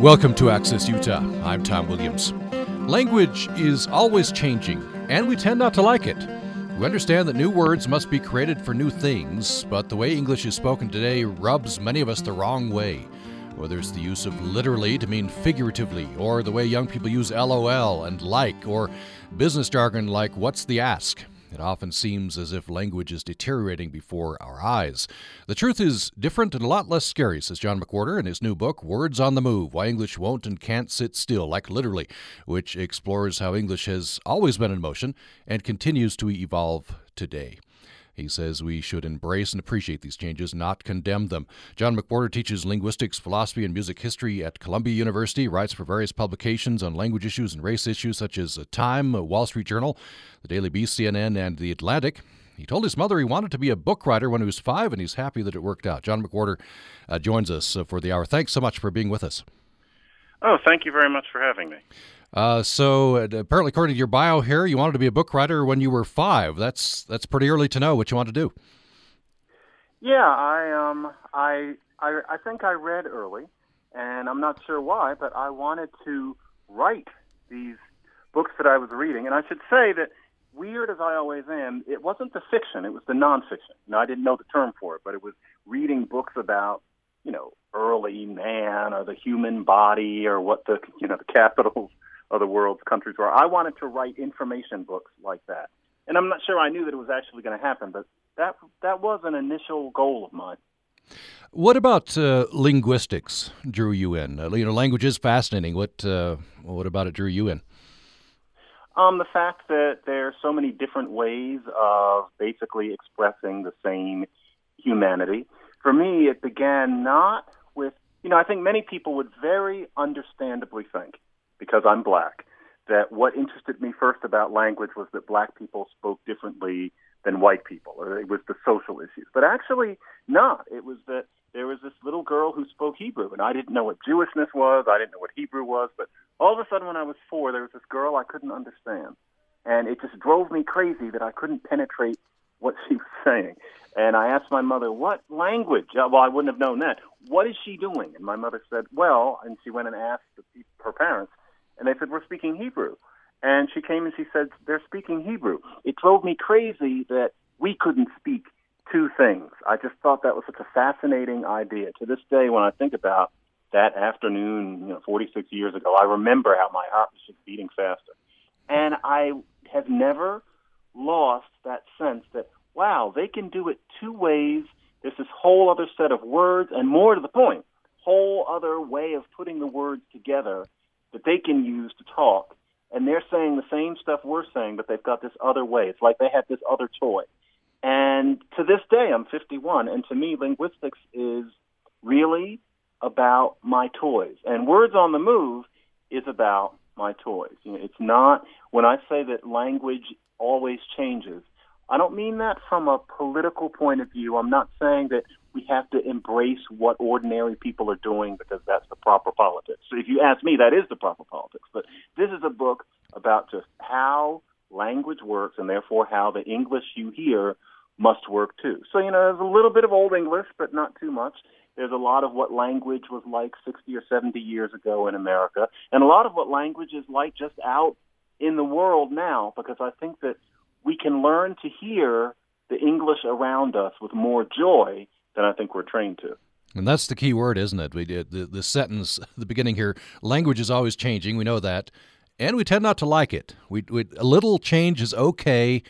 Welcome to Access Utah. I'm Tom Williams. Language is always changing, and we tend not to like it. We understand that new words must be created for new things, but the way English is spoken today rubs many of us the wrong way. Whether it's the use of literally to mean figuratively, or the way young people use LOL and like, or business jargon like what's the ask. It often seems as if language is deteriorating before our eyes. The truth is different and a lot less scary, says John McWhorter in his new book, Words on the Move Why English Won't and Can't Sit Still, like literally, which explores how English has always been in motion and continues to evolve today. He says we should embrace and appreciate these changes, not condemn them. John McWhorter teaches linguistics, philosophy, and music history at Columbia University, writes for various publications on language issues and race issues such as Time, Wall Street Journal, the Daily Beast, CNN, and The Atlantic. He told his mother he wanted to be a book writer when he was five, and he's happy that it worked out. John McWhorter uh, joins us uh, for the hour. Thanks so much for being with us. Oh, thank you very much for having me. Uh, so uh, apparently, according to your bio here, you wanted to be a book writer when you were five. That's that's pretty early to know what you want to do. Yeah, I um, I I, I think I read early, and I'm not sure why, but I wanted to write these books that I was reading. And I should say that, weird as I always am, it wasn't the fiction; it was the nonfiction. Now, I didn't know the term for it, but it was reading books about, you know, early man or the human body or what the you know the capitals of the world's countries were. I wanted to write information books like that, and I'm not sure I knew that it was actually going to happen, but that that was an initial goal of mine. What about uh, linguistics drew you in? Uh, you know, language is fascinating. What uh, what about it drew you in? Um, the fact that there are so many different ways of basically expressing the same humanity. For me, it began not with, you know, I think many people would very understandably think because I'm black, that what interested me first about language was that black people spoke differently than white people, or it was the social issues. But actually, not. It was that there was this little girl who spoke Hebrew, and I didn't know what Jewishness was. I didn't know what Hebrew was. But all of a sudden, when I was four, there was this girl I couldn't understand. And it just drove me crazy that I couldn't penetrate what she was saying. And I asked my mother, what language? Uh, well, I wouldn't have known that. What is she doing? And my mother said, well, and she went and asked her parents, and they said, We're speaking Hebrew. And she came and she said, They're speaking Hebrew. It drove me crazy that we couldn't speak two things. I just thought that was such a fascinating idea. To this day, when I think about that afternoon, you know, 46 years ago, I remember how my heart was just beating faster. And I have never lost that sense that, wow, they can do it two ways. There's this whole other set of words, and more to the point, whole other way of putting the words together that they can use to talk, and they're saying the same stuff we're saying, but they've got this other way. It's like they have this other toy. And to this day, I'm 51, and to me, linguistics is really about my toys. And Words on the Move is about my toys. You know, it's not, when I say that language always changes, I don't mean that from a political point of view. I'm not saying that we have to embrace what ordinary people are doing because that's the proper politics. So if you ask me, that is the proper politics. But this is a book about just how language works and therefore how the English you hear must work too. So, you know, there's a little bit of Old English, but not too much. There's a lot of what language was like 60 or 70 years ago in America, and a lot of what language is like just out in the world now, because I think that we can learn to hear the English around us with more joy than I think we're trained to. And that's the key word, isn't it? We did the, the sentence, the beginning here. Language is always changing. We know that, and we tend not to like it. We, we a little change is okay,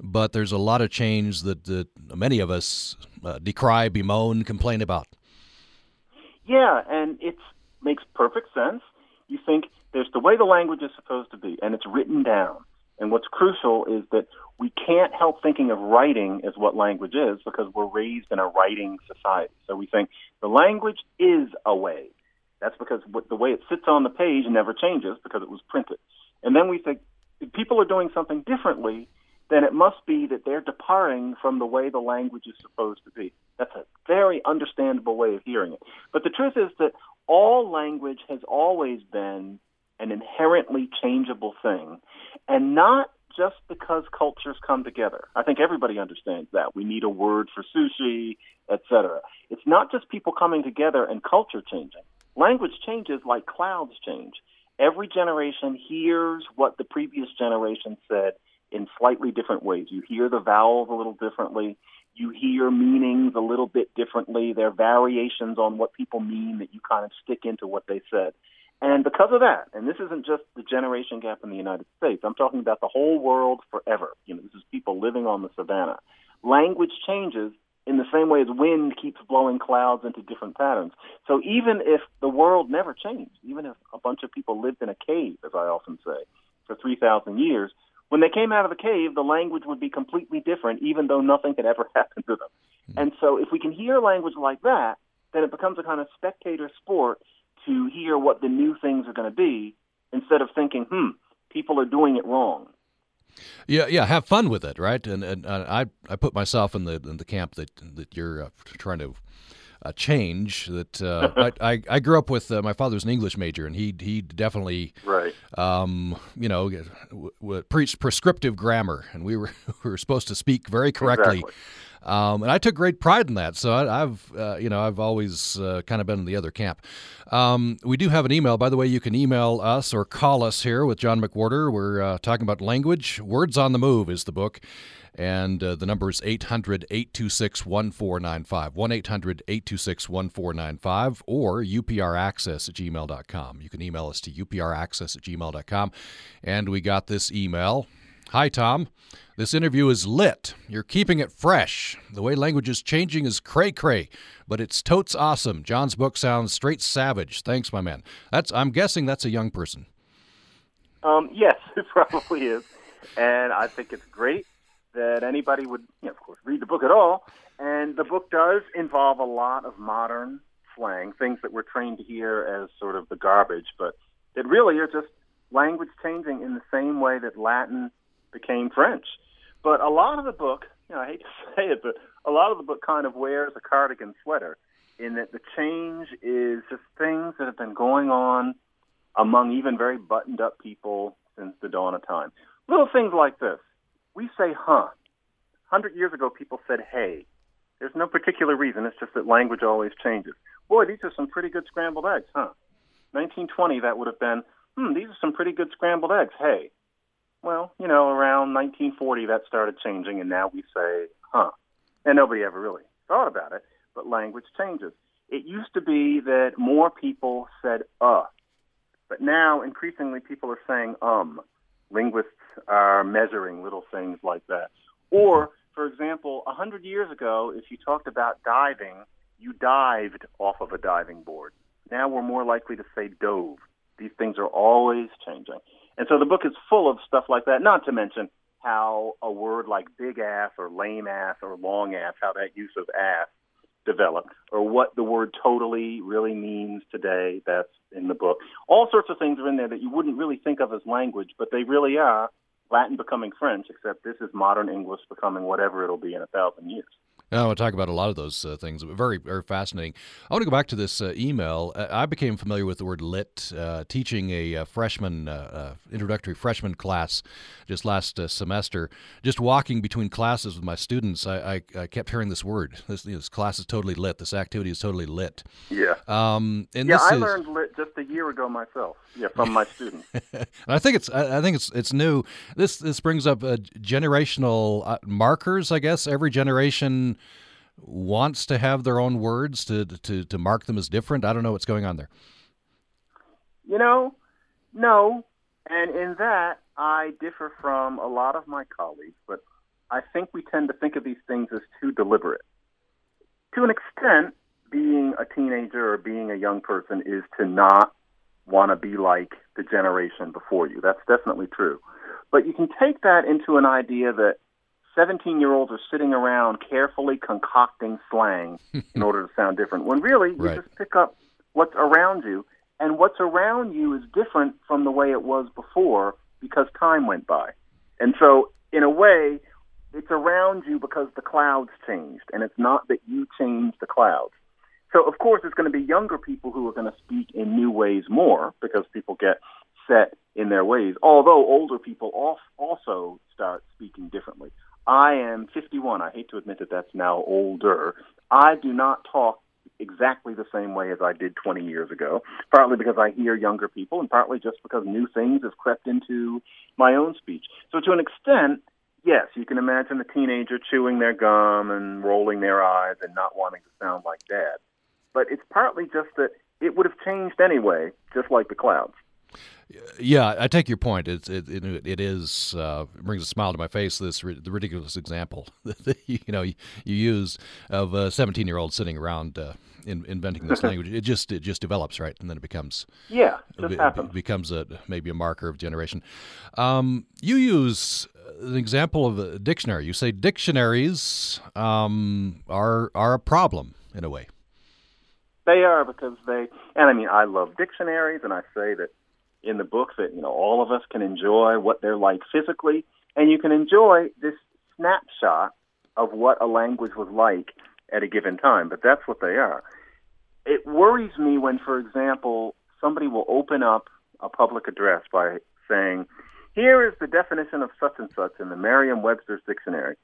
but there's a lot of change that, that many of us uh, decry, bemoan, complain about. Yeah, and it makes perfect sense. You think there's the way the language is supposed to be, and it's written down. And what's crucial is that we can't help thinking of writing as what language is because we're raised in a writing society. So we think the language is a way. That's because the way it sits on the page never changes because it was printed. And then we think if people are doing something differently, then it must be that they're departing from the way the language is supposed to be. That's a very understandable way of hearing it. But the truth is that all language has always been an inherently changeable thing, and not just because cultures come together. I think everybody understands that. We need a word for sushi, etc. It's not just people coming together and culture changing. language changes like clouds change. Every generation hears what the previous generation said in slightly different ways. You hear the vowels a little differently. You hear meanings a little bit differently. There are variations on what people mean that you kind of stick into what they said. And because of that, and this isn't just the generation gap in the United States, I'm talking about the whole world forever. You know, this is people living on the savannah. Language changes in the same way as wind keeps blowing clouds into different patterns. So even if the world never changed, even if a bunch of people lived in a cave, as I often say, for 3,000 years, when they came out of the cave, the language would be completely different, even though nothing had ever happened to them. Mm-hmm. And so if we can hear language like that, then it becomes a kind of spectator sport to hear what the new things are going to be instead of thinking, hmm, people are doing it wrong. Yeah, yeah. Have fun with it, right? And and uh, I I put myself in the in the camp that that you're uh, trying to uh, change. That uh, I, I, I grew up with uh, my father's an English major, and he he definitely right. Um, you know, w- w- preached prescriptive grammar, and we were we were supposed to speak very correctly. Exactly. Um, and I took great pride in that. So I, have uh, you know, I've always uh, kind of been in the other camp. Um, we do have an email, by the way. You can email us or call us here with John McWhorter. We're uh, talking about language. Words on the Move is the book. And uh, the number is 800 826 1495. 1 800 826 1495 or upraccess at gmail.com. You can email us to upraccess at gmail.com. And we got this email. Hi, Tom. This interview is lit. You're keeping it fresh. The way language is changing is cray cray, but it's totes awesome. John's book sounds straight savage. Thanks, my man. That's I'm guessing that's a young person. Um, yes, it probably is, and I think it's great that anybody would, you know, of course, read the book at all. And the book does involve a lot of modern slang, things that we're trained to hear as sort of the garbage, but that really are just language changing in the same way that Latin became French. But a lot of the book, you know, I hate to say it, but a lot of the book kind of wears a cardigan sweater in that the change is just things that have been going on among even very buttoned up people since the dawn of time. Little things like this. We say huh. Hundred years ago, people said hey. There's no particular reason. It's just that language always changes. Boy, these are some pretty good scrambled eggs, huh? 1920, that would have been, hmm, these are some pretty good scrambled eggs. Hey. Well, you know, around 1940, that started changing, and now we say, huh. And nobody ever really thought about it, but language changes. It used to be that more people said uh, but now increasingly people are saying um. Linguists are measuring little things like that. Or, for example, a hundred years ago, if you talked about diving, you dived off of a diving board. Now we're more likely to say dove. These things are always changing. And so the book is full of stuff like that, not to mention how a word like big ass or lame ass or long ass, how that use of ass developed, or what the word totally really means today. That's in the book. All sorts of things are in there that you wouldn't really think of as language, but they really are Latin becoming French, except this is modern English becoming whatever it'll be in a thousand years. I want to talk about a lot of those uh, things. Very, very fascinating. I want to go back to this uh, email. I became familiar with the word lit uh, teaching a, uh, freshman, uh, uh, introductory freshman class just last semester. Just walking between classes with my students, I, I, I kept hearing this word. This, this, class is totally lit. This activity is totally lit. Yeah. Um, and yeah, I is... learned lit just a year ago myself. Yeah, from my students. I think it's I think it's it's new. This this brings up generational markers. I guess every generation wants to have their own words to to to mark them as different? I don't know what's going on there. You know, no, and in that I differ from a lot of my colleagues, but I think we tend to think of these things as too deliberate. To an extent, being a teenager or being a young person is to not want to be like the generation before you. That's definitely true. But you can take that into an idea that 17 year olds are sitting around carefully concocting slang in order to sound different, when really you right. just pick up what's around you, and what's around you is different from the way it was before because time went by. And so, in a way, it's around you because the clouds changed, and it's not that you changed the clouds. So, of course, it's going to be younger people who are going to speak in new ways more because people get set in their ways, although older people also start speaking differently. I am 51. I hate to admit that that's now older. I do not talk exactly the same way as I did 20 years ago, partly because I hear younger people, and partly just because new things have crept into my own speech. So, to an extent, yes, you can imagine a teenager chewing their gum and rolling their eyes and not wanting to sound like dad. But it's partly just that it would have changed anyway, just like the clouds. Yeah, I take your point. It's it it, it is uh, it brings a smile to my face. This the ridiculous example that you know you, you use of a seventeen year old sitting around uh, in, inventing this language. It just it just develops right, and then it becomes yeah, it, happens. Becomes a maybe a marker of generation. Um, you use an example of a dictionary. You say dictionaries um, are are a problem in a way. They are because they, and I mean, I love dictionaries, and I say that in the book that you know all of us can enjoy what they're like physically, and you can enjoy this snapshot of what a language was like at a given time. But that's what they are. It worries me when, for example, somebody will open up a public address by saying, "Here is the definition of such and such in the Merriam-Webster's dictionary,"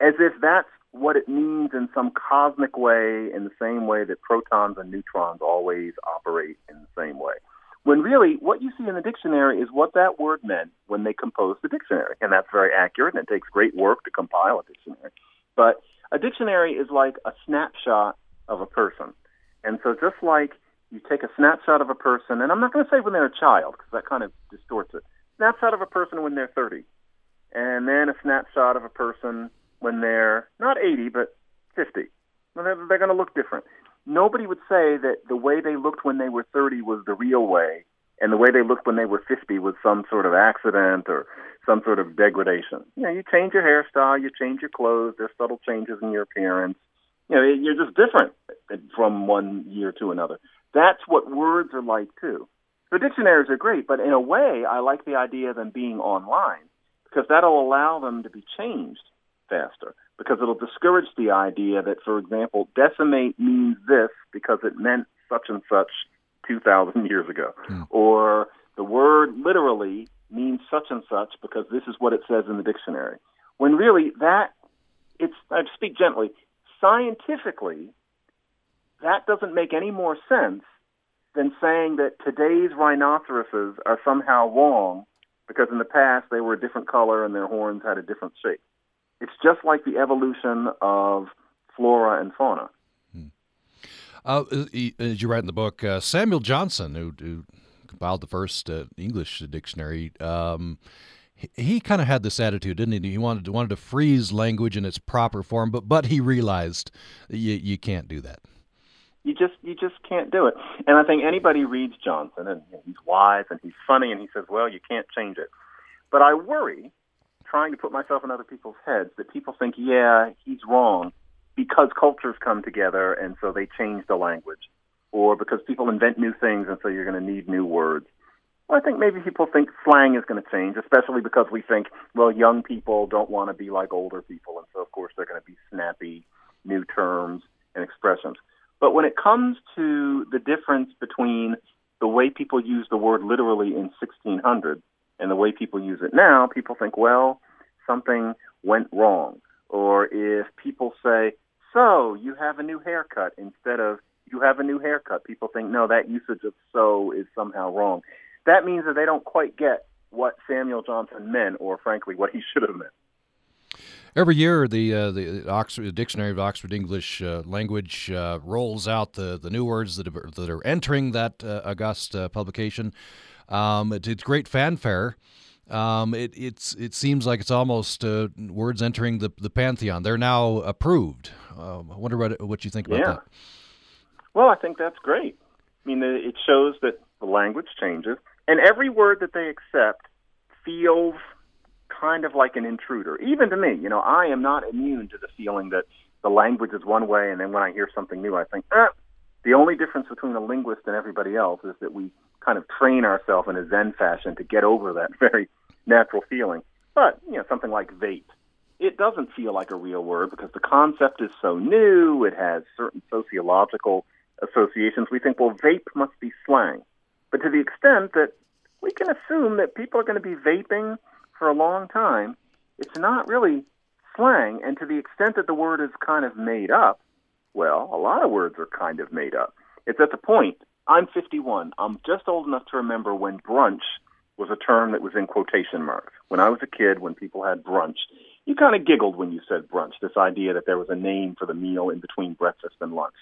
as if that's what it means in some cosmic way, in the same way that protons and neutrons always operate in the same way. When really, what you see in the dictionary is what that word meant when they composed the dictionary. And that's very accurate, and it takes great work to compile a dictionary. But a dictionary is like a snapshot of a person. And so just like you take a snapshot of a person, and I'm not going to say when they're a child, because that kind of distorts it. Snapshot of a person when they're 30. And then a snapshot of a person when they're not 80, but 50. Well, they're, they're going to look different nobody would say that the way they looked when they were 30 was the real way, and the way they looked when they were 50 was some sort of accident or some sort of degradation. You know, you change your hairstyle, you change your clothes, there's subtle changes in your appearance. You know, you're just different from one year to another. That's what words are like too. So dictionaries are great, but in a way, I like the idea of them being online because that'll allow them to be changed faster because it'll discourage the idea that, for example, decimate means this because it meant such and such 2,000 years ago, hmm. or the word literally means such and such because this is what it says in the dictionary. When really that it's I speak gently, scientifically that doesn't make any more sense than saying that today's rhinoceroses are somehow wrong because in the past they were a different color and their horns had a different shape. It's just like the evolution of flora and fauna. Hmm. Uh, as you write in the book, uh, Samuel Johnson, who, who, compiled the first uh, English dictionary, um, he, he kind of had this attitude, didn't he? He wanted to, wanted to freeze language in its proper form, but but he realized you you can't do that. You just you just can't do it. And I think anybody reads Johnson, and he's wise and he's funny, and he says, "Well, you can't change it." But I worry trying to put myself in other people's heads that people think, yeah, he's wrong because cultures come together and so they change the language, or because people invent new things and so you're going to need new words. Well, I think maybe people think slang is going to change, especially because we think, well, young people don't want to be like older people, and so of course they're going to be snappy new terms and expressions. But when it comes to the difference between the way people use the word literally in 1600 and the way people use it now, people think, well, something went wrong. Or if people say, so you have a new haircut instead of you have a new haircut, people think, no, that usage of so is somehow wrong. That means that they don't quite get what Samuel Johnson meant, or frankly, what he should have meant. Every year, the uh, the Oxford Dictionary of Oxford English uh, Language uh, rolls out the, the new words that are, that are entering that uh, august uh, publication. Um, it, it's great fanfare. Um, it it's it seems like it's almost uh, words entering the the pantheon. They're now approved. Uh, I wonder what what you think about yeah. that. Well, I think that's great. I mean, it shows that the language changes, and every word that they accept feels kind of like an intruder. Even to me, you know, I am not immune to the feeling that the language is one way, and then when I hear something new, I think, eh. The only difference between a linguist and everybody else is that we kind of train ourselves in a Zen fashion to get over that very natural feeling. But, you know, something like vape, it doesn't feel like a real word because the concept is so new, it has certain sociological associations. We think, well, vape must be slang. But to the extent that we can assume that people are going to be vaping for a long time, it's not really slang. And to the extent that the word is kind of made up, Well, a lot of words are kind of made up. It's at the point. I'm 51. I'm just old enough to remember when brunch was a term that was in quotation marks. When I was a kid, when people had brunch, you kind of giggled when you said brunch, this idea that there was a name for the meal in between breakfast and lunch.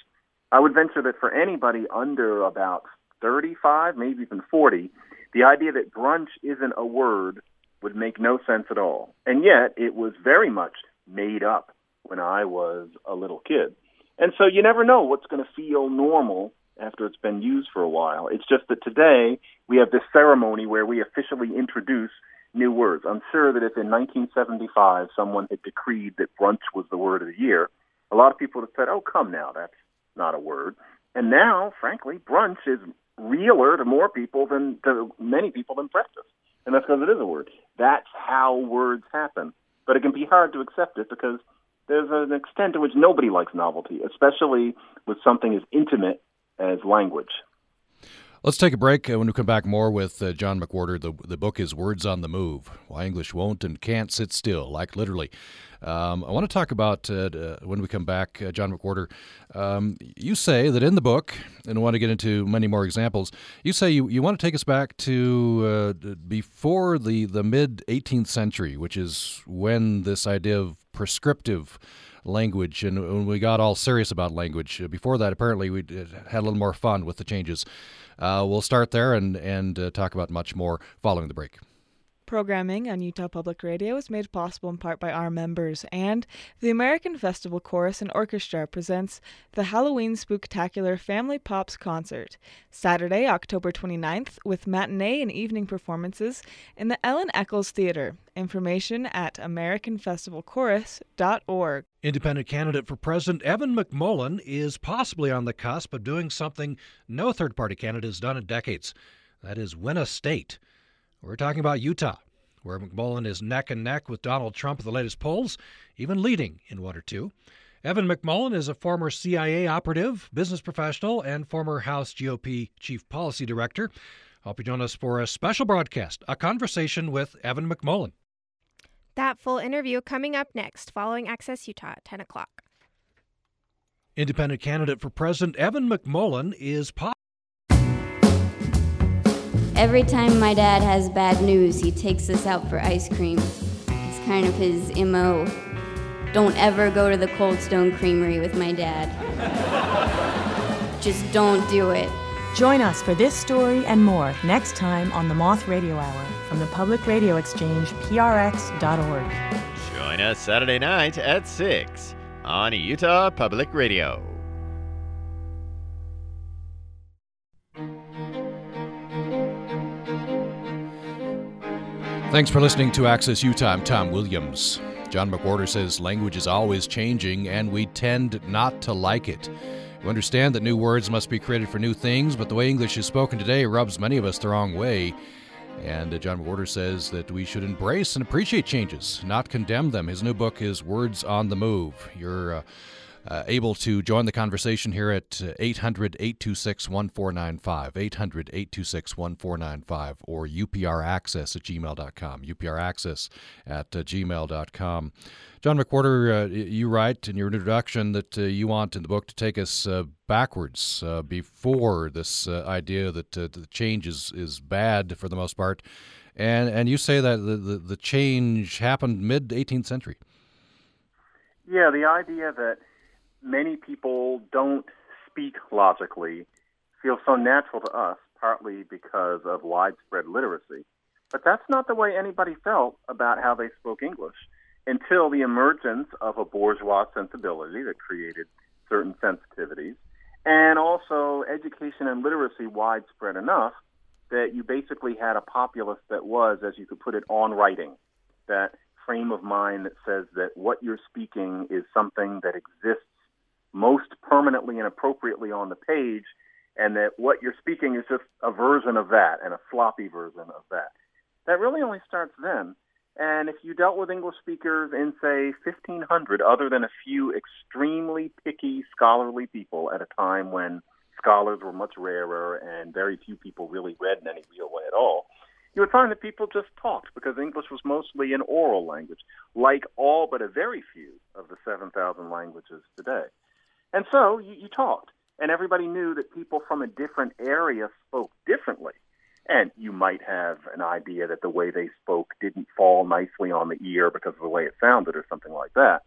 I would venture that for anybody under about 35, maybe even 40, the idea that brunch isn't a word would make no sense at all. And yet, it was very much made up when I was a little kid. And so you never know what's going to feel normal after it's been used for a while. It's just that today we have this ceremony where we officially introduce new words. I'm sure that if in 1975 someone had decreed that brunch was the word of the year, a lot of people would have said, oh, come now, that's not a word. And now, frankly, brunch is realer to more people than to many people than breakfast. And that's because it is a word. That's how words happen. But it can be hard to accept it because there's an extent to which nobody likes novelty, especially with something as intimate as language. Let's take a break. Uh, when we come back, more with uh, John McWhorter. The, the book is Words on the Move Why English Won't and Can't Sit Still, like literally. Um, I want to talk about, uh, uh, when we come back, uh, John McWhorter. Um, you say that in the book, and I want to get into many more examples, you say you, you want to take us back to uh, before the, the mid 18th century, which is when this idea of prescriptive language, and when we got all serious about language. Before that, apparently, we had a little more fun with the changes. Uh, we'll start there and and uh, talk about much more following the break. Programming on Utah Public Radio is made possible in part by our members, and the American Festival Chorus and Orchestra presents the Halloween Spooktacular Family Pops Concert, Saturday, October 29th, with matinee and evening performances in the Ellen Eccles Theater. Information at AmericanFestivalChorus.org. Independent candidate for president Evan McMullin is possibly on the cusp of doing something no third party candidate has done in decades that is, win a state. We're talking about Utah, where McMullin is neck and neck with Donald Trump at the latest polls, even leading in one or two. Evan McMullin is a former CIA operative, business professional, and former House GOP chief policy director. I hope you join us for a special broadcast, a conversation with Evan McMullin. That full interview coming up next, following Access Utah at 10 o'clock. Independent candidate for president Evan McMullin is Every time my dad has bad news, he takes us out for ice cream. It's kind of his MO. Don't ever go to the Cold Stone Creamery with my dad. Just don't do it. Join us for this story and more next time on the Moth Radio Hour from the Public Radio Exchange, prx.org. Join us Saturday night at 6 on Utah Public Radio. Thanks for listening to Access Utah. I'm Tom Williams. John McWhorter says language is always changing and we tend not to like it. We understand that new words must be created for new things, but the way English is spoken today rubs many of us the wrong way. And uh, John McWhorter says that we should embrace and appreciate changes, not condemn them. His new book is Words on the Move. You're uh, uh, able to join the conversation here at 800 826 1495, 800 826 1495, or upraccess at gmail.com, upraccess at uh, gmail.com. John McWhorter, uh, you write in your introduction that uh, you want in the book to take us uh, backwards uh, before this idea that the change is, is bad for the most part. And, and you say that the, the, the change happened mid 18th century. Yeah, the idea that many people don't speak logically feels so natural to us, partly because of widespread literacy. But that's not the way anybody felt about how they spoke English until the emergence of a bourgeois sensibility that created certain sensitivities, and also education and literacy widespread enough that you basically had a populace that was, as you could put it, on writing. That frame of mind that says that what you're speaking is something that exists most permanently and appropriately on the page, and that what you're speaking is just a version of that and a floppy version of that. That really only starts then. And if you dealt with English speakers in, say, 1500, other than a few extremely picky scholarly people at a time when scholars were much rarer and very few people really read in any real way at all, you would find that people just talked because English was mostly an oral language, like all but a very few of the 7,000 languages today. And so you, you talked, and everybody knew that people from a different area spoke differently. And you might have an idea that the way they spoke didn't fall nicely on the ear because of the way it sounded or something like that.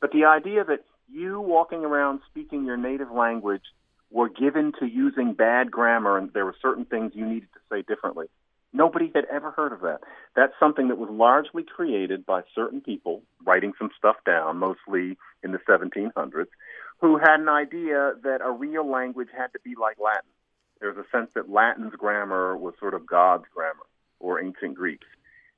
But the idea that you walking around speaking your native language were given to using bad grammar and there were certain things you needed to say differently. Nobody had ever heard of that. That's something that was largely created by certain people writing some stuff down, mostly in the 1700s, who had an idea that a real language had to be like Latin. There's a sense that Latin's grammar was sort of God's grammar or ancient Greek.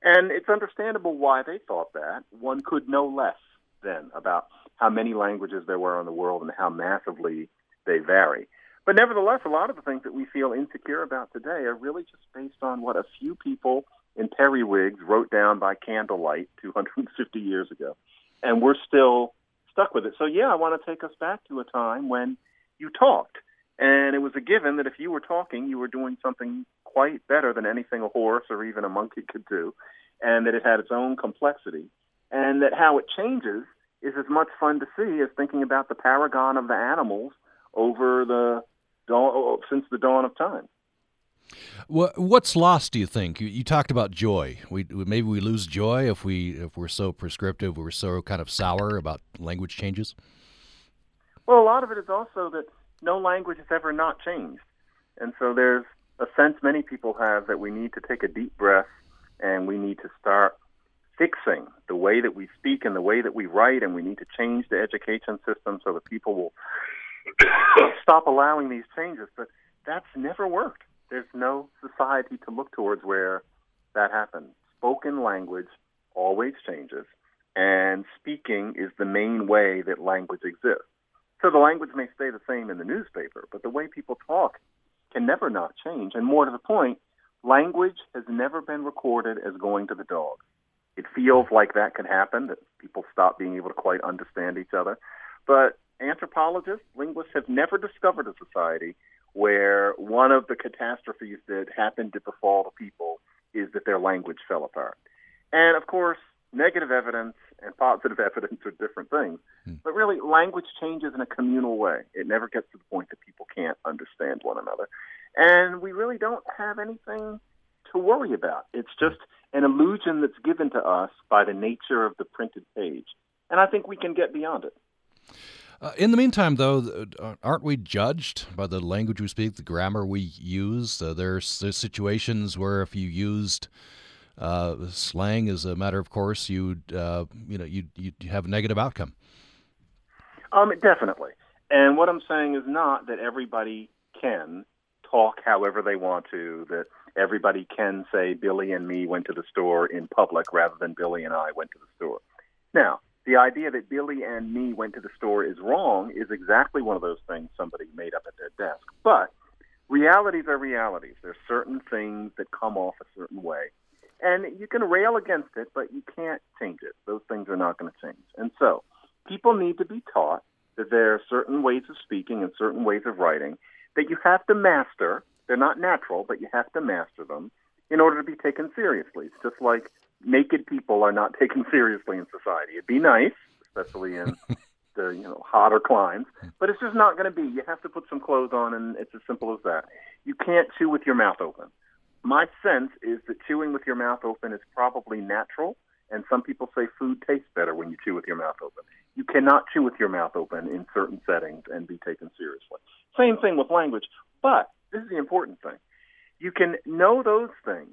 And it's understandable why they thought that. One could know less then about how many languages there were in the world and how massively they vary. But nevertheless, a lot of the things that we feel insecure about today are really just based on what a few people in periwigs wrote down by candlelight 250 years ago. And we're still stuck with it. So, yeah, I want to take us back to a time when you talked. And it was a given that if you were talking, you were doing something quite better than anything a horse or even a monkey could do, and that it had its own complexity, and that how it changes is as much fun to see as thinking about the paragon of the animals over the since the dawn of time. What's lost? Do you think? You, you talked about joy. We maybe we lose joy if we if we're so prescriptive, we're so kind of sour about language changes. Well, a lot of it is also that no language has ever not changed, and so there's a sense many people have that we need to take a deep breath and we need to start fixing the way that we speak and the way that we write, and we need to change the education system so that people will stop allowing these changes. But that's never worked. There's no society to look towards where that happens. Spoken language always changes, and speaking is the main way that language exists. So the language may stay the same in the newspaper, but the way people talk can never not change. And more to the point, language has never been recorded as going to the dogs. It feels like that can happen, that people stop being able to quite understand each other. But anthropologists, linguists have never discovered a society where one of the catastrophes that happened to befall the people is that their language fell apart. And of course, negative evidence and positive evidence are different things. Hmm. But really, language changes in a communal way. It never gets to the point that people can't understand one another. And we really don't have anything to worry about. It's just an illusion that's given to us by the nature of the printed page. And I think we can get beyond it. Uh, in the meantime, though, uh, aren't we judged by the language we speak, the grammar we use? Uh, there's, there's, situations where if you used uh, slang as a matter of course, you'd uh, you know you you have a negative outcome. Um, definitely. And what I'm saying is not that everybody can talk however they want to. That everybody can say Billy and me went to the store in public rather than Billy and I went to the store. Now, the idea that Billy and me went to the store is wrong is exactly one of those things somebody made up at their desk. But realities are realities. There's certain things that come off a certain way. And you can rail against it, but you can't change it. Those things are not going to change. And so people need to be taught that there are certain ways of speaking and certain ways of writing that you have to master. They're not natural, but you have to master them in order to be taken seriously. It's just like naked people are not taken seriously in society. It'd be nice, especially in the you know hotter climes, but it's just not going to be. You have to put some clothes on, and it's as simple as that. You can't chew with your mouth open. My sense is that chewing with your mouth open is probably natural, and some people say food tastes better when you chew with your mouth open. You cannot chew with your mouth open in certain settings and be taken seriously. Same thing with language, but this is the important thing. You can know those things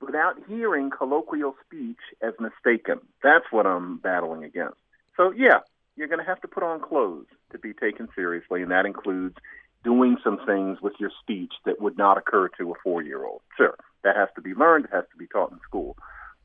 without hearing colloquial speech as mistaken. That's what I'm battling against. So, yeah, you're going to have to put on clothes to be taken seriously, and that includes doing some things with your speech that would not occur to a four year old. Sure, that has to be learned, it has to be taught in school.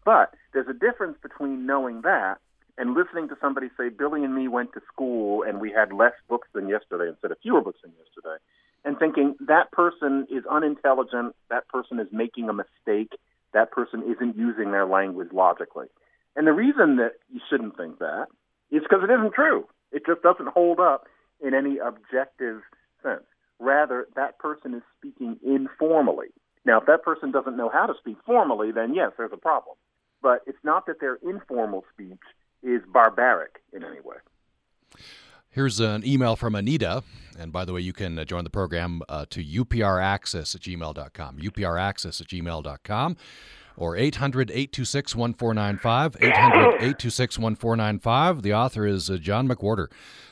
But there's a difference between knowing that and listening to somebody say, Billy and me went to school and we had less books than yesterday instead of fewer books than yesterday, and thinking that person is unintelligent, that person is making a mistake, that person isn't using their language logically. And the reason that you shouldn't think that is because it isn't true. It just doesn't hold up in any objective sense. Rather, that person is speaking informally. Now, if that person doesn't know how to speak formally, then yes, there's a problem. But it's not that their informal speech is barbaric in any way. Here's an email from Anita. And by the way, you can uh, join the program uh, to upraccess at gmail.com. upraccess at gmail.com or 800 826 1495. 800 826 1495. The author is uh, John McWhorter,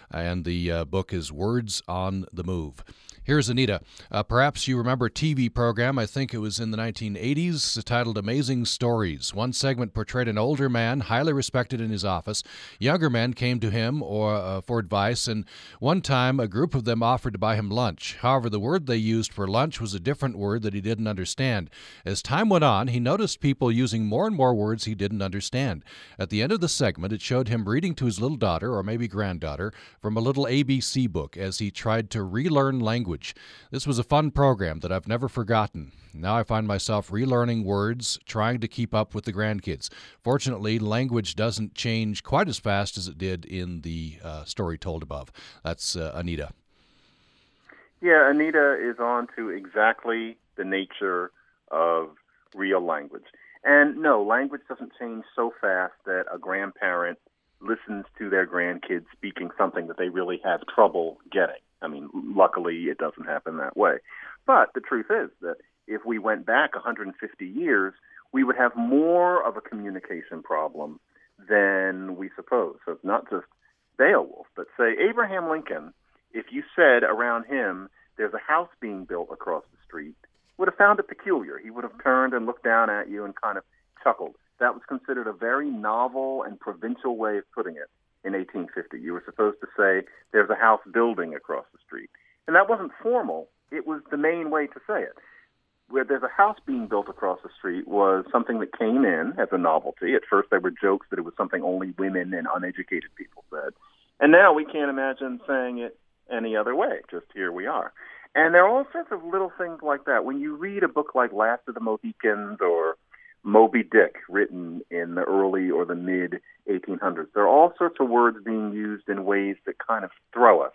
and the uh, book is Words on the Move. Here's Anita. Uh, perhaps you remember a TV program, I think it was in the 1980s, titled Amazing Stories. One segment portrayed an older man, highly respected in his office. Younger men came to him or uh, for advice, and one time a group of them offered to buy him lunch. However, the word they used for lunch was a different word that he didn't understand. As time went on, he noticed people using more and more words he didn't understand. At the end of the segment, it showed him reading to his little daughter, or maybe granddaughter, from a little ABC book as he tried to relearn language language. This was a fun program that I've never forgotten. Now I find myself relearning words, trying to keep up with the grandkids. Fortunately, language doesn't change quite as fast as it did in the uh, story told above. That's uh, Anita. Yeah, Anita is on to exactly the nature of real language. And no, language doesn't change so fast that a grandparent listens to their grandkids speaking something that they really have trouble getting. I mean, luckily it doesn't happen that way. But the truth is that if we went back 150 years, we would have more of a communication problem than we suppose. So it's not just Beowulf, but say Abraham Lincoln, if you said around him there's a house being built across the street, would have found it peculiar. He would have turned and looked down at you and kind of chuckled. That was considered a very novel and provincial way of putting it in 1850. You were supposed to say there's a house building across the street. And that wasn't formal, it was the main way to say it. Where there's a house being built across the street was something that came in as a novelty. At first, there were jokes that it was something only women and uneducated people said. And now we can't imagine saying it any other way. Just here we are. And there are all sorts of little things like that. When you read a book like Last of the Mohicans or Moby Dick, written in the early or the mid 1800s. There are all sorts of words being used in ways that kind of throw us.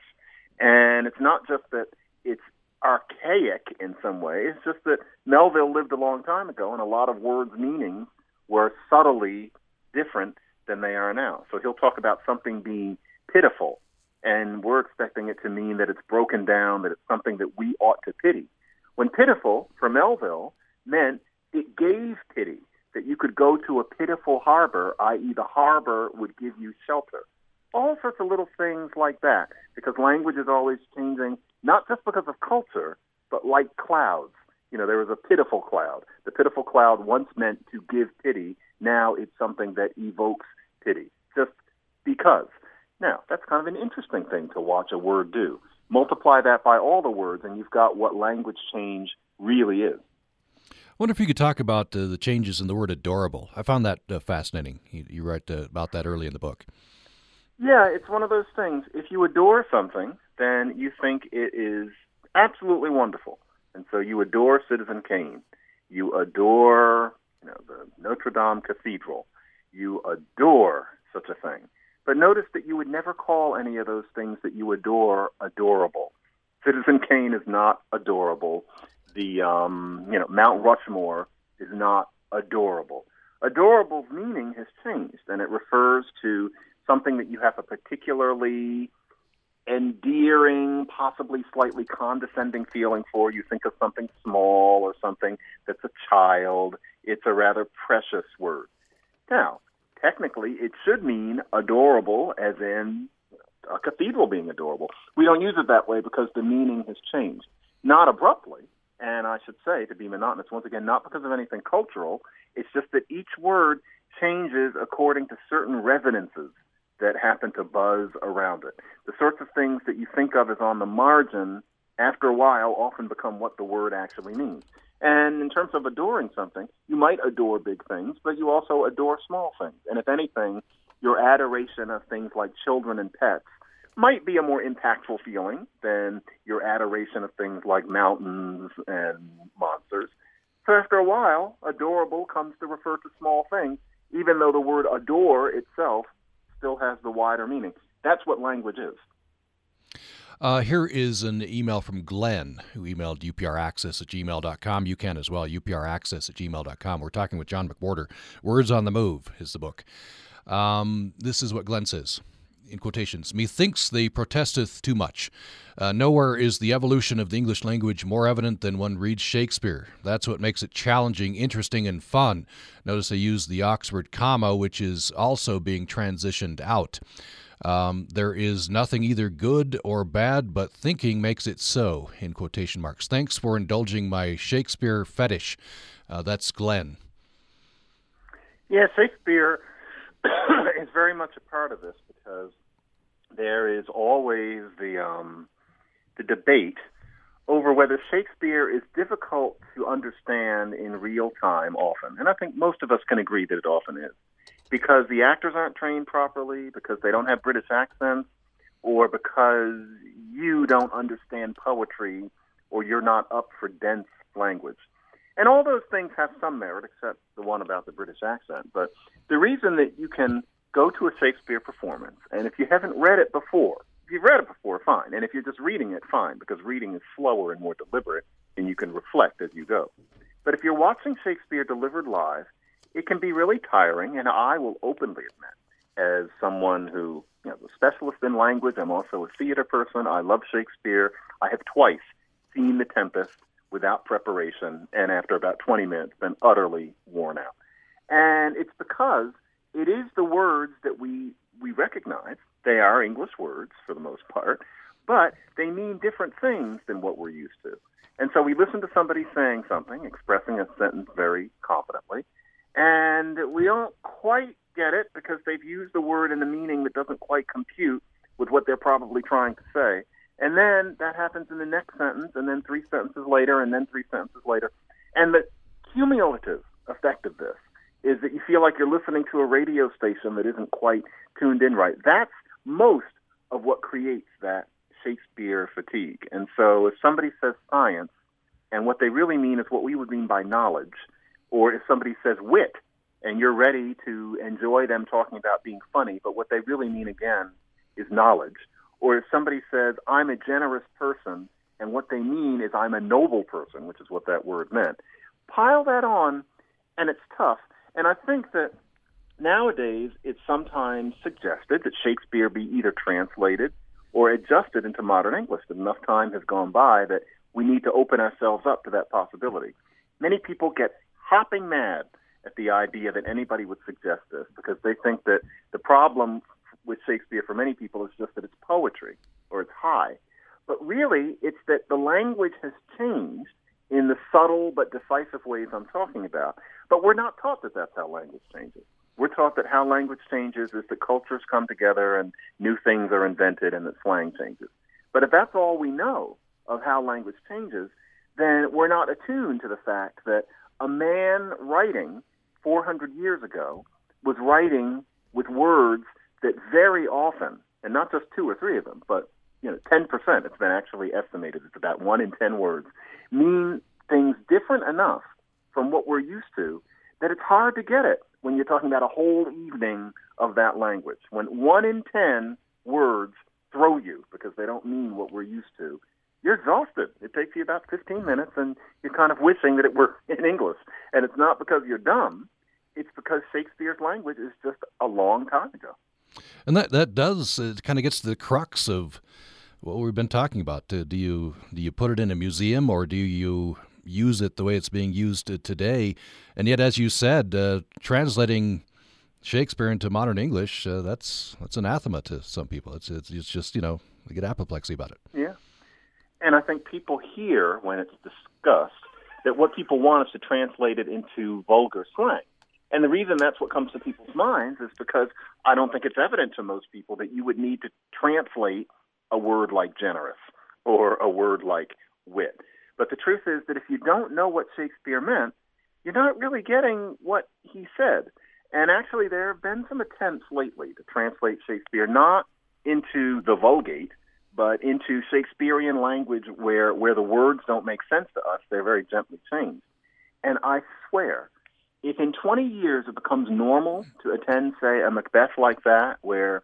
And it's not just that it's archaic in some way, it's just that Melville lived a long time ago, and a lot of words' meanings were subtly different than they are now. So he'll talk about something being pitiful, and we're expecting it to mean that it's broken down, that it's something that we ought to pity. When pitiful, for Melville, meant it gave pity that you could go to a pitiful harbor, i.e., the harbor would give you shelter. All sorts of little things like that, because language is always changing, not just because of culture, but like clouds. You know, there was a pitiful cloud. The pitiful cloud once meant to give pity. Now it's something that evokes pity, just because. Now, that's kind of an interesting thing to watch a word do. Multiply that by all the words, and you've got what language change really is. Wonder if you could talk about uh, the changes in the word adorable. I found that uh, fascinating. You, you write uh, about that early in the book. Yeah, it's one of those things. If you adore something, then you think it is absolutely wonderful. And so you adore Citizen Kane. You adore you know, the Notre Dame Cathedral. You adore such a thing. But notice that you would never call any of those things that you adore adorable. Citizen Kane is not adorable the um, you know Mount Rushmore is not adorable. Adorable's meaning has changed, and it refers to something that you have a particularly endearing, possibly slightly condescending feeling for. You think of something small or something that's a child. It's a rather precious word. Now, technically, it should mean adorable, as in a cathedral being adorable. We don't use it that way because the meaning has changed. Not abruptly, and I should say, to be monotonous, once again, not because of anything cultural, it's just that each word changes according to certain resonances that happen to buzz around it. The sorts of things that you think of as on the margin, after a while, often become what the word actually means. And in terms of adoring something, you might adore big things, but you also adore small things. And if anything, your adoration of things like children and pets might be a more impactful feeling than your adoration of things like mountains and monsters. So after a while, adorable comes to refer to small things, even though the word adore itself still has the wider meaning. That's what language is. Uh, here is an email from Glenn, who emailed upraccess at gmail.com. You can as well, upraccess at gmail.com. We're talking with John McWhorter. Words on the Move is the book. Um, this is what Glenn says. In quotations, methinks they protesteth too much. Uh, nowhere is the evolution of the English language more evident than one reads Shakespeare. That's what makes it challenging, interesting, and fun. Notice I use the Oxford comma, which is also being transitioned out. Um, there is nothing either good or bad, but thinking makes it so, in quotation marks. Thanks for indulging my Shakespeare fetish. Uh, that's Glenn. Yeah, Shakespeare is very much a part of this because there is always the um, the debate over whether Shakespeare is difficult to understand in real time often. And I think most of us can agree that it often is because the actors aren't trained properly, because they don't have British accents, or because you don't understand poetry or you're not up for dense language. And all those things have some merit, except the one about the British accent. But the reason that you can go to a Shakespeare performance, and if you haven't read it before, if you've read it before, fine. And if you're just reading it, fine, because reading is slower and more deliberate, and you can reflect as you go. But if you're watching Shakespeare delivered live, it can be really tiring, and I will openly admit, as someone who, you know, a specialist in language, I'm also a theater person. I love Shakespeare. I have twice seen The Tempest without preparation, and after about 20 minutes, been utterly worn out. And it's because it is the words that we we recognize. They are English words for the most part, but they mean different things than what we're used to. And so we listen to somebody saying something, expressing a sentence very confidently, and we don't quite get it because they've used the word in a meaning that doesn't quite compute with what they're probably trying to say. And then that happens in the next sentence, and then three sentences later, and then three sentences later. And the cumulative effect of this is that you feel like you're listening to a radio station that isn't quite tuned in right. That's most of what creates that Shakespeare fatigue. And so if somebody says science, and what they really mean is what we would mean by knowledge, or if somebody says wit, and you're ready to enjoy them talking about being funny, but what they really mean again is knowledge, or if somebody says, I'm a generous person, and what they mean is I'm a noble person, which is what that word meant, pile that on, and it's tough. And I think that nowadays it's sometimes suggested that Shakespeare be either translated or adjusted into modern English. Enough time has gone by that we need to open ourselves up to that possibility. Many people get hopping mad at the idea that anybody would suggest this because they think that the problem with Shakespeare for many people is just that it's poetry or it's high. But really, it's that the language has changed in the subtle but decisive ways I'm talking about. But we're not taught that that's how language changes. We're taught that how language changes is that cultures come together and new things are invented and that slang changes. But if that's all we know of how language changes, then we're not attuned to the fact that a man writing 400 years ago was writing with words that very often, and not just two or three of them, but you know, 10%, it's been actually estimated, it's about one in 10 words, mean things different enough from what we're used to that it's hard to get it when you're talking about a whole evening of that language. When one in 10 words throw you because they don't mean what we're used to, you're exhausted. It takes you about 15 minutes and you're kind of wishing that it were in English. And it's not because you're dumb, it's because Shakespeare's language is just a long time ago. And that that does it kind of gets to the crux of what we've been talking about. Uh, do you do you put it in a museum or do you use it the way it's being used today? And yet, as you said, uh, translating Shakespeare into modern English uh, that's that's anathema to some people. It's, it's it's just you know they get apoplexy about it. Yeah, and I think people hear when it's discussed that what people want is to translate it into vulgar slang. And the reason that's what comes to people's minds is because I don't think it's evident to most people that you would need to translate a word like generous or a word like wit. But the truth is that if you don't know what Shakespeare meant, you're not really getting what he said. And actually, there have been some attempts lately to translate Shakespeare not into the Vulgate, but into Shakespearean language where, where the words don't make sense to us. They're very gently changed. And I swear, if in 20 years it becomes normal to attend, say, a Macbeth like that, where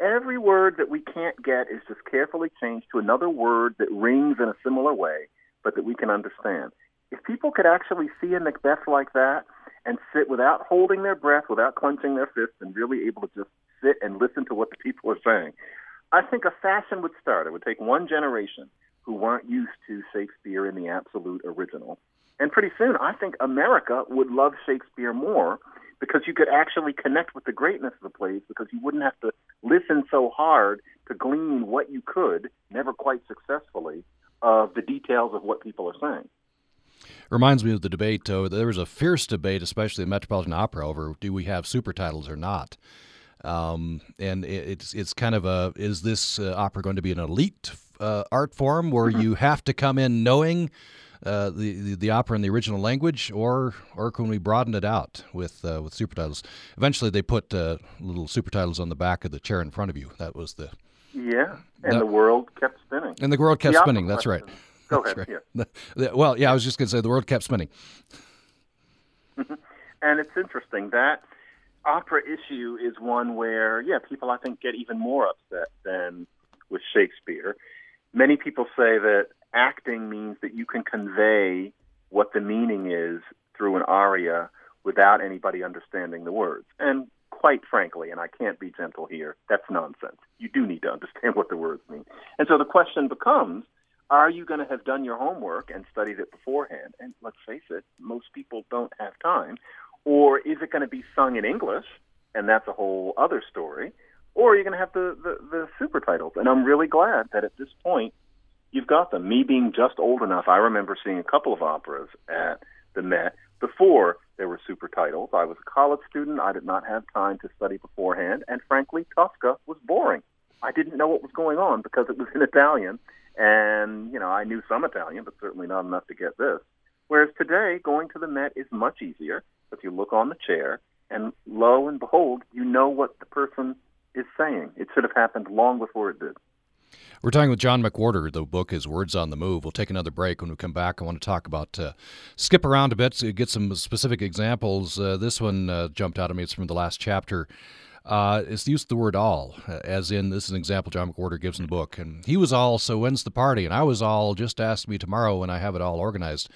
every word that we can't get is just carefully changed to another word that rings in a similar way, but that we can understand. If people could actually see a Macbeth like that and sit without holding their breath, without clenching their fists, and really able to just sit and listen to what the people are saying. I think a fashion would start. It would take one generation who weren't used to Shakespeare in the absolute original. And pretty soon, I think America would love Shakespeare more because you could actually connect with the greatness of the plays because you wouldn't have to listen so hard to glean what you could, never quite successfully, of the details of what people are saying. Reminds me of the debate. Uh, there was a fierce debate, especially in Metropolitan Opera, over do we have super titles or not. Um, and it, it's it's kind of a is this uh, opera going to be an elite uh, art form where mm-hmm. you have to come in knowing uh, the, the, the opera in the original language, or or can we broaden it out with uh, with super titles? Eventually, they put uh, little super titles on the back of the chair in front of you. That was the yeah, and that, the world kept spinning. And the world kept the spinning. That's right. Go That's ahead. Right. Yeah. well, yeah, I was just going to say the world kept spinning. and it's interesting that opera issue is one where, yeah, people I think get even more upset than with Shakespeare. Many people say that acting means that you can convey what the meaning is through an aria without anybody understanding the words. And quite frankly, and I can't be gentle here, that's nonsense. You do need to understand what the words mean. And so the question becomes are you going to have done your homework and studied it beforehand? And let's face it, most people don't have time. Or is it going to be sung in English? And that's a whole other story. Or you're you going to have the, the, the super titles? And I'm really glad that at this point, you've got them. Me being just old enough, I remember seeing a couple of operas at the Met before there were super titles. I was a college student. I did not have time to study beforehand. And frankly, Tosca was boring. I didn't know what was going on because it was in Italian. And, you know, I knew some Italian, but certainly not enough to get this. Whereas today, going to the Met is much easier. If you look on the chair, and lo and behold, you know what the person is saying. It should have happened long before it did. We're talking with John McWhorter. The book is Words on the Move. We'll take another break. When we come back, I want to talk about, uh, skip around a bit to get some specific examples. Uh, this one uh, jumped out at me. It's from the last chapter. Uh, it's the use of the word all, as in this is an example John McWhorter gives in the book. And he was all, so when's the party? And I was all, just ask me tomorrow when I have it all organized.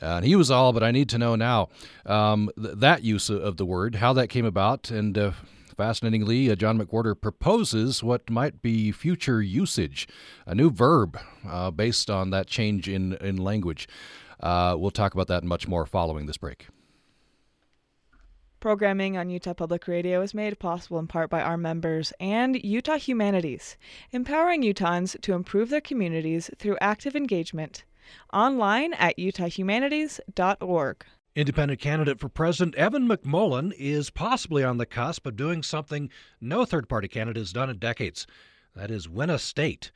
Uh, and he was all, but I need to know now. Um, th- that use of the word, how that came about, and uh, Fascinatingly, uh, John McWhorter proposes what might be future usage, a new verb uh, based on that change in, in language. Uh, we'll talk about that much more following this break. Programming on Utah Public Radio is made possible in part by our members and Utah Humanities, empowering Utahns to improve their communities through active engagement. Online at utahhumanities.org. Independent candidate for president Evan McMullin is possibly on the cusp of doing something no third party candidate has done in decades. That is win a state.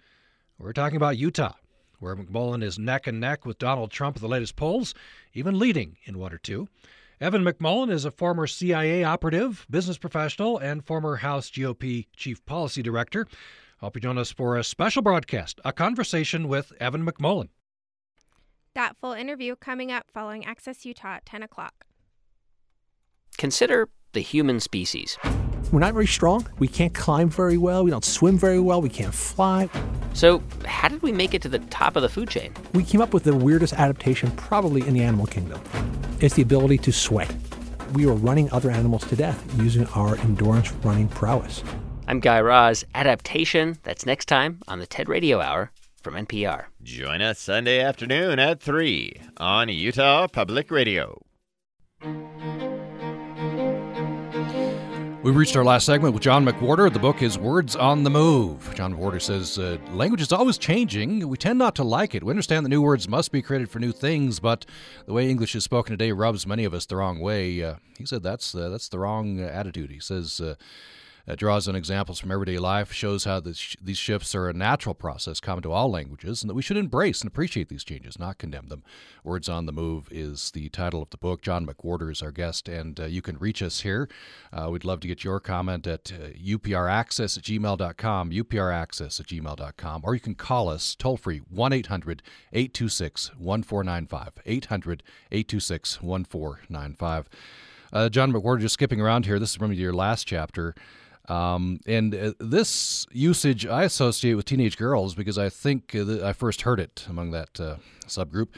We're talking about Utah, where McMullin is neck and neck with Donald Trump at the latest polls, even leading in one or two. Evan McMullin is a former CIA operative, business professional, and former House GOP chief policy director. I hope you join us for a special broadcast, a conversation with Evan McMullin. That full interview coming up following Access Utah at 10 o'clock. Consider the human species. We're not very strong. We can't climb very well. We don't swim very well. We can't fly. So, how did we make it to the top of the food chain? We came up with the weirdest adaptation probably in the animal kingdom. It's the ability to sweat. We were running other animals to death using our endurance running prowess. I'm Guy Raz. Adaptation, that's next time on the TED Radio Hour from NPR. Join us Sunday afternoon at 3 on Utah Public Radio. We've reached our last segment with John McWhorter. The book is Words on the Move. John McWhorter says uh, language is always changing. We tend not to like it. We understand that new words must be created for new things, but the way English is spoken today rubs many of us the wrong way. Uh, he said that's uh, that's the wrong attitude. He says uh, it draws on examples from everyday life, shows how this, these shifts are a natural process common to all languages, and that we should embrace and appreciate these changes, not condemn them. Words on the Move is the title of the book. John McWhorter is our guest, and uh, you can reach us here. Uh, we'd love to get your comment at uh, upraccess at gmail.com, upraccess at gmail.com, or you can call us toll free 1 800 826 1495. 800 826 1495. Uh, John McWhorter, just skipping around here, this is from your last chapter. Um, and uh, this usage I associate with teenage girls because I think uh, I first heard it among that uh, subgroup.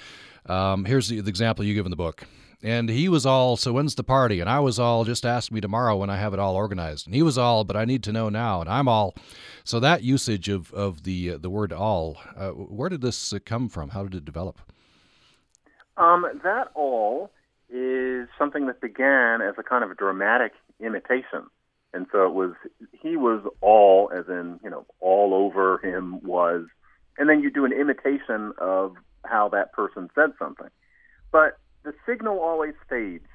Um, here's the, the, example you give in the book. And he was all, so when's the party? And I was all, just ask me tomorrow when I have it all organized. And he was all, but I need to know now. And I'm all. So that usage of, of the uh, the word all, uh, where did this uh, come from? How did it develop? Um, that all is something that began as a kind of dramatic imitation. And so it was, he was all, as in, you know, all over him was, and then you do an imitation of how that person said something. But the signal always fades.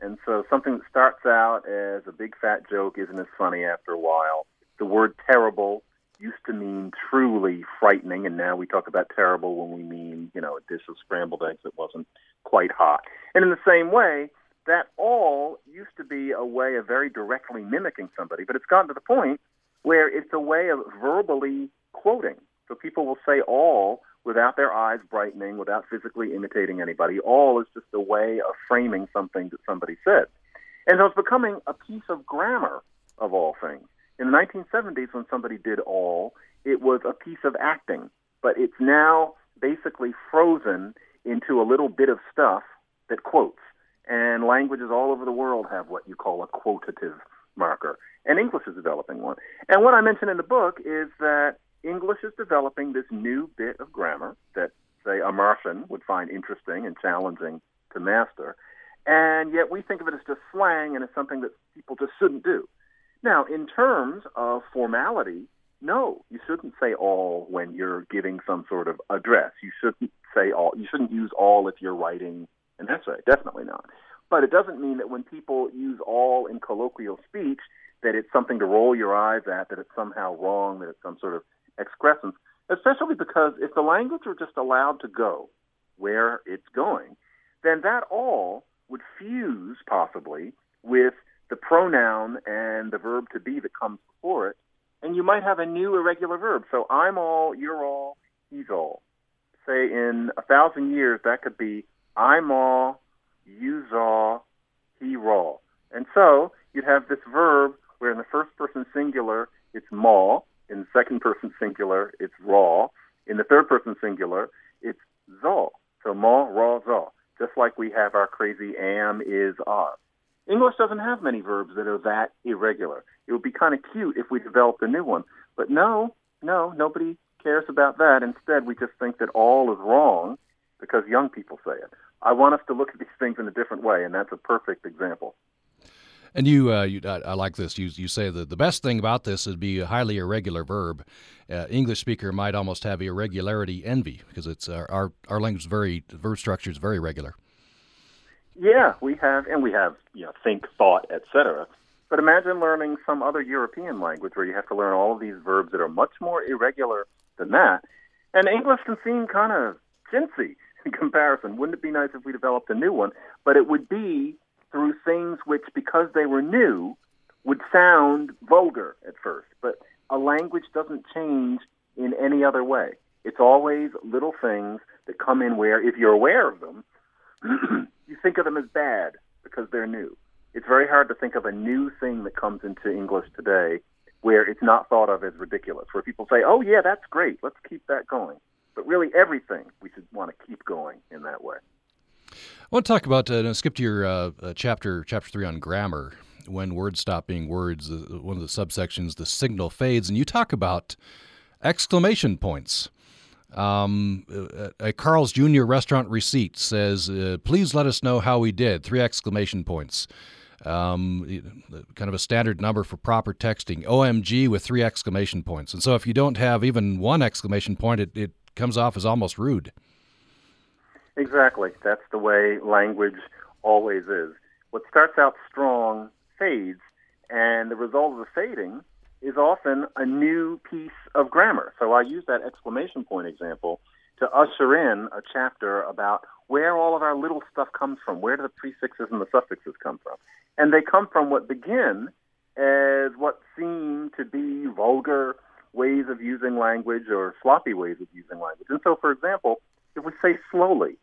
And so something that starts out as a big fat joke isn't as funny after a while. The word terrible used to mean truly frightening, and now we talk about terrible when we mean, you know, a dish of scrambled eggs that wasn't quite hot. And in the same way, that all used to be a way of very directly mimicking somebody, but it's gotten to the point where it's a way of verbally quoting. So people will say all without their eyes brightening, without physically imitating anybody. All is just a way of framing something that somebody said. And so it's becoming a piece of grammar of all things. In the 1970s, when somebody did all, it was a piece of acting, but it's now basically frozen into a little bit of stuff that quotes. And languages all over the world have what you call a quotative marker. And English is developing one. And what I mention in the book is that English is developing this new bit of grammar that, say, a Martian would find interesting and challenging to master. And yet we think of it as just slang and as something that people just shouldn't do. Now, in terms of formality, no, you shouldn't say all when you're giving some sort of address. You shouldn't say all. You shouldn't use all if you're writing an essay. Definitely not. But it doesn't mean that when people use all in colloquial speech that it's something to roll your eyes at, that it's somehow wrong, that it's some sort of excrescence, especially because if the language were just allowed to go where it's going, then that all would fuse possibly with the pronoun and the verb to be that comes before it, and you might have a new irregular verb. So I'm all, you're all, he's all. Say in a thousand years, that could be I'm all, you's all, he raw. And so you'd have this verb where in the first person singular, it's maw, in the second person singular, it's raw. In the third person singular, it's zaw. So ma, raw, zaw. Just like we have our crazy am, is, are. English doesn't have many verbs that are that irregular. It would be kind of cute if we developed a new one. But no, no, nobody cares about that. Instead, we just think that all is wrong because young people say it. I want us to look at these things in a different way, and that's a perfect example. And you, uh, you I, I, like this. You, you say that the best thing about this is be a highly irregular verb. Uh, English speaker might almost have irregularity envy because it's uh, our our language is very verb structure is very regular. Yeah, we have, and we have you know think, thought, etc. But imagine learning some other European language where you have to learn all of these verbs that are much more irregular than that. And English can seem kind of chintzy in comparison. Wouldn't it be nice if we developed a new one? But it would be through things which, because they were new, would sound vulgar at first. But a language doesn't change in any other way. It's always little things that come in where, if you're aware of them, you think of them as bad because they're new. It's very hard to think of a new thing that comes into English today where it's not thought of as ridiculous, where people say, oh, yeah, that's great, let's keep that going. But really, everything we should want to keep going in that way. I want to talk about, uh, skip to your uh, uh, chapter, chapter three on grammar. When words stop being words, one of the subsections, the signal fades, and you talk about exclamation points. Um, uh, a Carl's Jr. restaurant receipt says, uh, "Please let us know how we did." Three exclamation points. Um, kind of a standard number for proper texting. OMG with three exclamation points. And so, if you don't have even one exclamation point, it, it comes off as almost rude. Exactly. That's the way language always is. What starts out strong fades, and the result of the fading is often a new piece of grammar. So I use that exclamation point example to usher in a chapter about where all of our little stuff comes from. Where do the prefixes and the suffixes come from? And they come from what begin as what seem to be vulgar ways of using language or sloppy ways of using language. And so, for example, if we say slowly,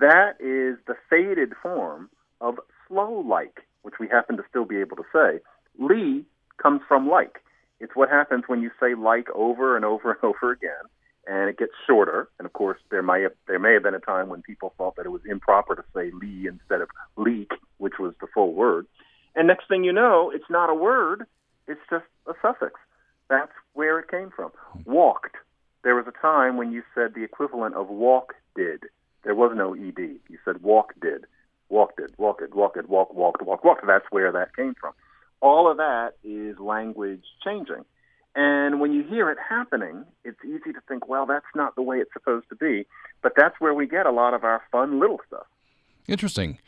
that is the faded form of slow like, which we happen to still be able to say. Lee comes from like. It's what happens when you say like over and over and over again. and it gets shorter. And of course, there may have, there may have been a time when people thought that it was improper to say Lee instead of leak, which was the full word. And next thing you know, it's not a word; it's just a suffix. That's where it came from. Walked. There was a time when you said the equivalent of walk did. There was no ed. You said walk did, walked it, walked it, walked it, walk, walked, walk, walked. That's where that came from. All of that is language changing. And when you hear it happening, it's easy to think, well, that's not the way it's supposed to be. But that's where we get a lot of our fun little stuff. Interesting.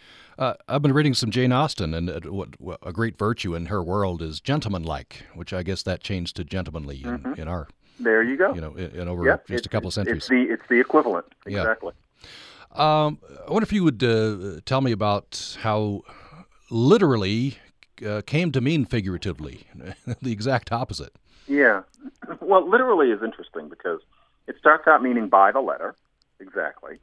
Uh, I've been reading some Jane Austen, and uh, what, what, a great virtue in her world is gentlemanlike, which I guess that changed to gentlemanly in, Mhm. in our, There you go. you know, in, in over Yep, just it's- a couple of centuries. It's the it's the equivalent. Yeah. Exactly. Um, I wonder if you would uh, tell me about how literally uh, came to mean figuratively, the exact opposite. Yeah. Well, literally is interesting because it starts out meaning by the letter, exactly.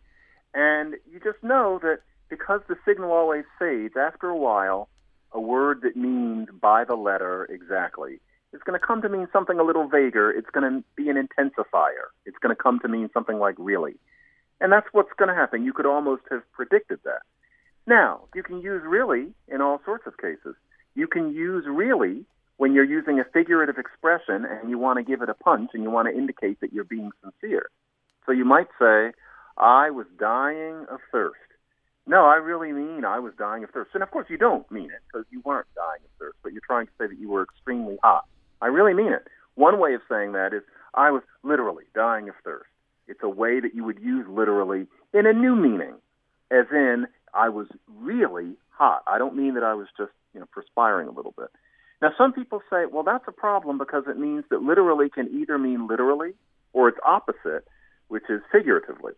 And you just know that because the signal always fades, after a while, a word that means by the letter exactly is going to come to mean something a little vaguer. It's going to be an intensifier. It's going to come to mean something like really. And that's what's going to happen. You could almost have predicted that. Now, you can use really in all sorts of cases. You can use really when you're using a figurative expression and you want to give it a punch and you want to indicate that you're being sincere. So you might say, I was dying of thirst. No, I really mean I was dying of thirst. And of course, you don't mean it because you weren't dying of thirst, but you're trying to say that you were extremely hot. I really mean it. One way of saying that is, I was literally dying of thirst. It's a way that you would use literally in a new meaning, as in, I was really hot. I don't mean that I was just, you know, perspiring a little bit. Now, some people say, well, that's a problem because it means that literally can either mean literally or its opposite, which is figuratively.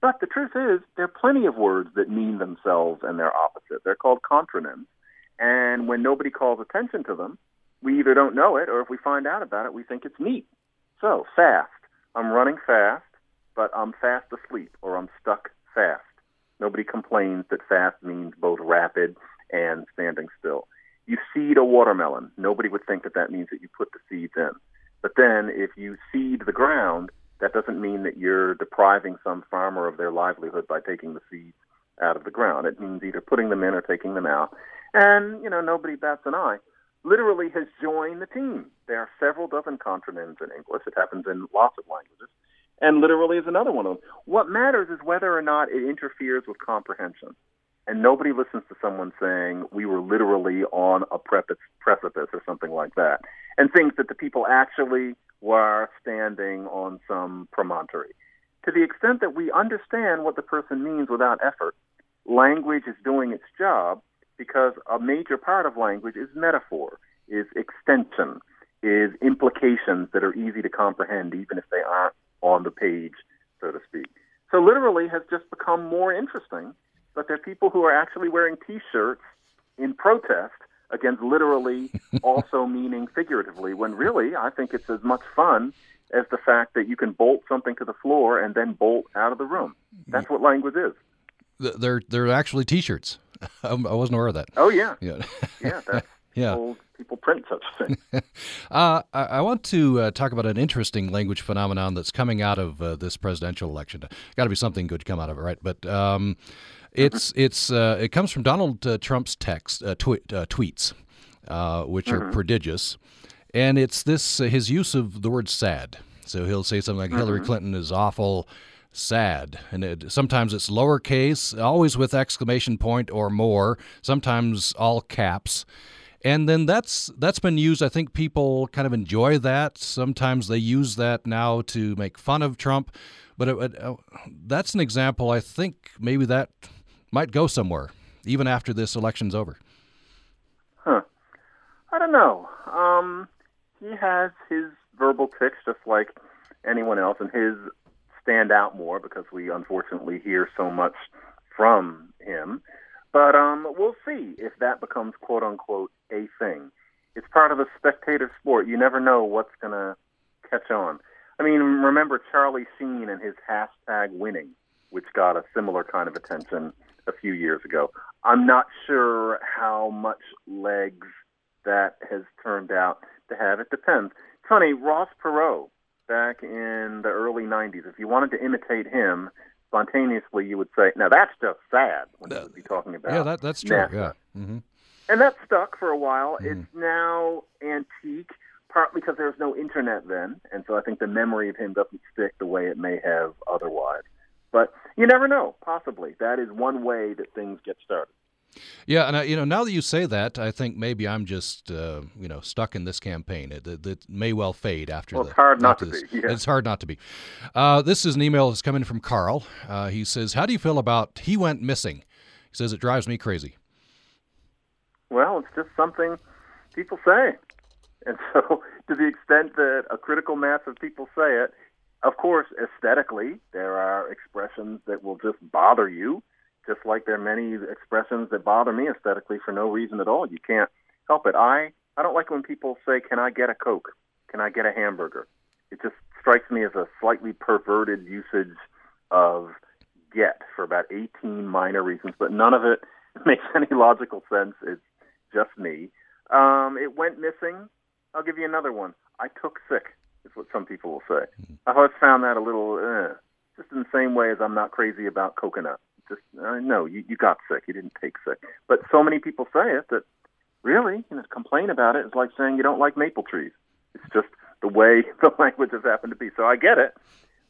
But the truth is, there are plenty of words that mean themselves and their opposite. They're called contronyms. And when nobody calls attention to them, we either don't know it or if we find out about it, we think it's neat. So, fast. I'm running fast, but I'm fast asleep or I'm stuck fast. Nobody complains that fast means both rapid and standing still. You seed a watermelon. Nobody would think that that means that you put the seeds in. But then if you seed the ground, that doesn't mean that you're depriving some farmer of their livelihood by taking the seeds out of the ground. It means either putting them in or taking them out. And, you know, nobody bats an eye. Literally has joined the team. There are several dozen contronyms in English. It happens in lots of languages. And literally is another one of them. What matters is whether or not it interferes with comprehension. And nobody listens to someone saying we were literally on a precipice or something like that, and thinks that the people actually were standing on some promontory. To the extent that we understand what the person means without effort, language is doing its job because a major part of language is metaphor, is extension, is implications that are easy to comprehend even if they aren't on the page, so to speak. So literally has just become more interesting, but there are people who are actually wearing T-shirts in protest against literally also meaning figuratively, when really I think it's as much fun as the fact that you can bolt something to the floor and then bolt out of the room. That's what language is. They're they're actually T-shirts. I wasn't aware of that. Oh yeah, Yeah. yeah. That's Yeah. People, print such things. Uh, I, I want to uh, talk about an interesting language phenomenon that's coming out of uh, this presidential election. Got to be something good to come out of it, right? But um, it's it's uh, it comes from Donald uh, Trump's text uh, tweets, uh, which are prodigious, and it's this uh, his use of the word "sad." So he'll say something like Hillary Clinton is awful. Sad, and it, sometimes it's lowercase, always with exclamation point or more. Sometimes all caps, and then that's that's been used. I think people kind of enjoy that. Sometimes they use that now to make fun of Trump, but it, it, uh, that's an example. I think maybe that might go somewhere, even after this election's over. Huh. I don't know. Um, he has his verbal tics just like anyone else, and his stand out more because we unfortunately hear so much from him. But um, we'll see if that becomes quote unquote a thing. It's part of a spectator sport. You never know what's going to catch on. I mean, remember Charlie Sheen and his hashtag winning, which got a similar kind of attention a few years ago. I'm not sure how much legs that has turned out to have. It depends. Funny, Ross Perot, back in the early 90s, if you wanted to imitate him, spontaneously you would say, now that's just sad when you would be talking about Yeah, that, that's true. NASA. Yeah. hmm And that stuck for a while. It's now antique, partly because there was no internet then, and so I think the memory of him doesn't stick the way it may have otherwise. But you never know. Possibly that is one way that things get started. Yeah, and I, you know, now that you say that, I think maybe I'm just uh, you know stuck in this campaign. It, it, it may well fade after. Well, the, it's hard not to this. be, yeah. It's hard not to be. Uh, this is an email that's coming from Carl. Uh, he says, "How do you feel about he went missing?" He says it drives me crazy. Well, it's just something people say. And so, to the extent that a critical mass of people say it, of course, aesthetically, there are expressions that will just bother you, just like there are many expressions that bother me aesthetically for no reason at all. You can't help it. I, I don't like when people say, Can I get a Coke? Can I get a hamburger? It just strikes me as a slightly perverted usage of get for about 18 minor reasons, but none of it makes any logical sense. It's just me. Um, it went missing. I'll give you another one. I took sick, is what some people will say. I've always found that a little, eh, just in the same way as I'm not crazy about coconut. Just, uh, no, you, you got sick. You didn't take sick. But so many people say it that really, you know, complain about it is like saying you don't like maple trees. It's just the way the language has happened to be. So I get it,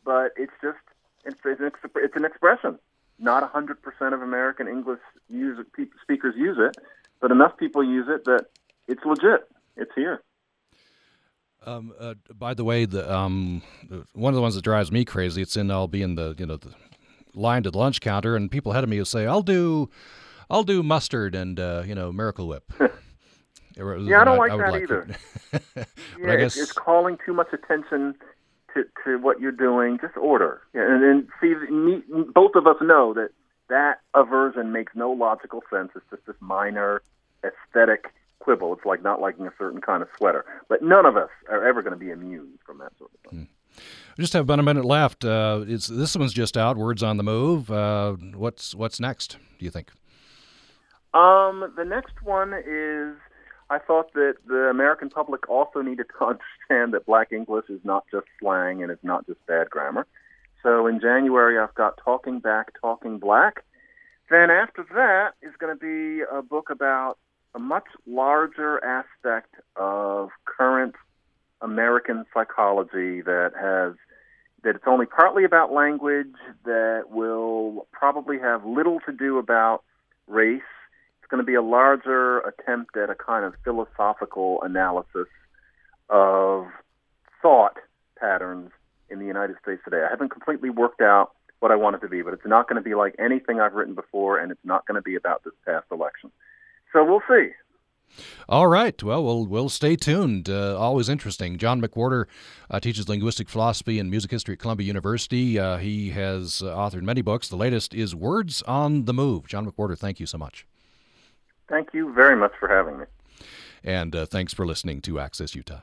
but it's just, it's, it's, an, it's an expression. Not 100% of American English use, speakers use it, but enough people use it that it's legit. It's here. Um, uh, by the way, the um, one of the ones that drives me crazy. It's in. I'll be in the you know the line to the lunch counter, and people ahead of me will say, "I'll do, I'll do mustard and uh, you know Miracle Whip." Yeah, I don't like would that to- either. but Yeah, I it's, guess it's calling too much attention to, to what you're doing. Just order. Yeah, and, see, both of us know that that aversion makes no logical sense. It's just this minor aesthetic quibble. It's like not liking a certain kind of sweater. But none of us are ever going to be immune from that sort of thing. we just have about a minute left. Uh, it's this one's just out. Words on the move. Uh, what's what's next? Do you think? Um, the next one is I thought that the American public also needed to understand that black English is not just slang and it's not just bad grammar. So in January, I've got Talking Back, Talking Black. Then after that is going to be a book about a much larger aspect of current American psychology that has that it's only partly about language that will probably have little to do about race it's going to be a larger attempt at a kind of philosophical analysis of thought patterns in the United States today. I haven't completely worked out what I want it to be, but it's not going to be like anything I've written before, and it's not going to be about this past election. So we'll see. All right. Well, we'll we'll stay tuned. Uh, always interesting. John McWhorter uh, teaches linguistic philosophy and music history at Columbia University. Uh, he has uh, authored many books. The latest is Words on the Move. John McWhorter, thank you so much, Thank you very much for having me. and uh, thanks for listening to Access Utah.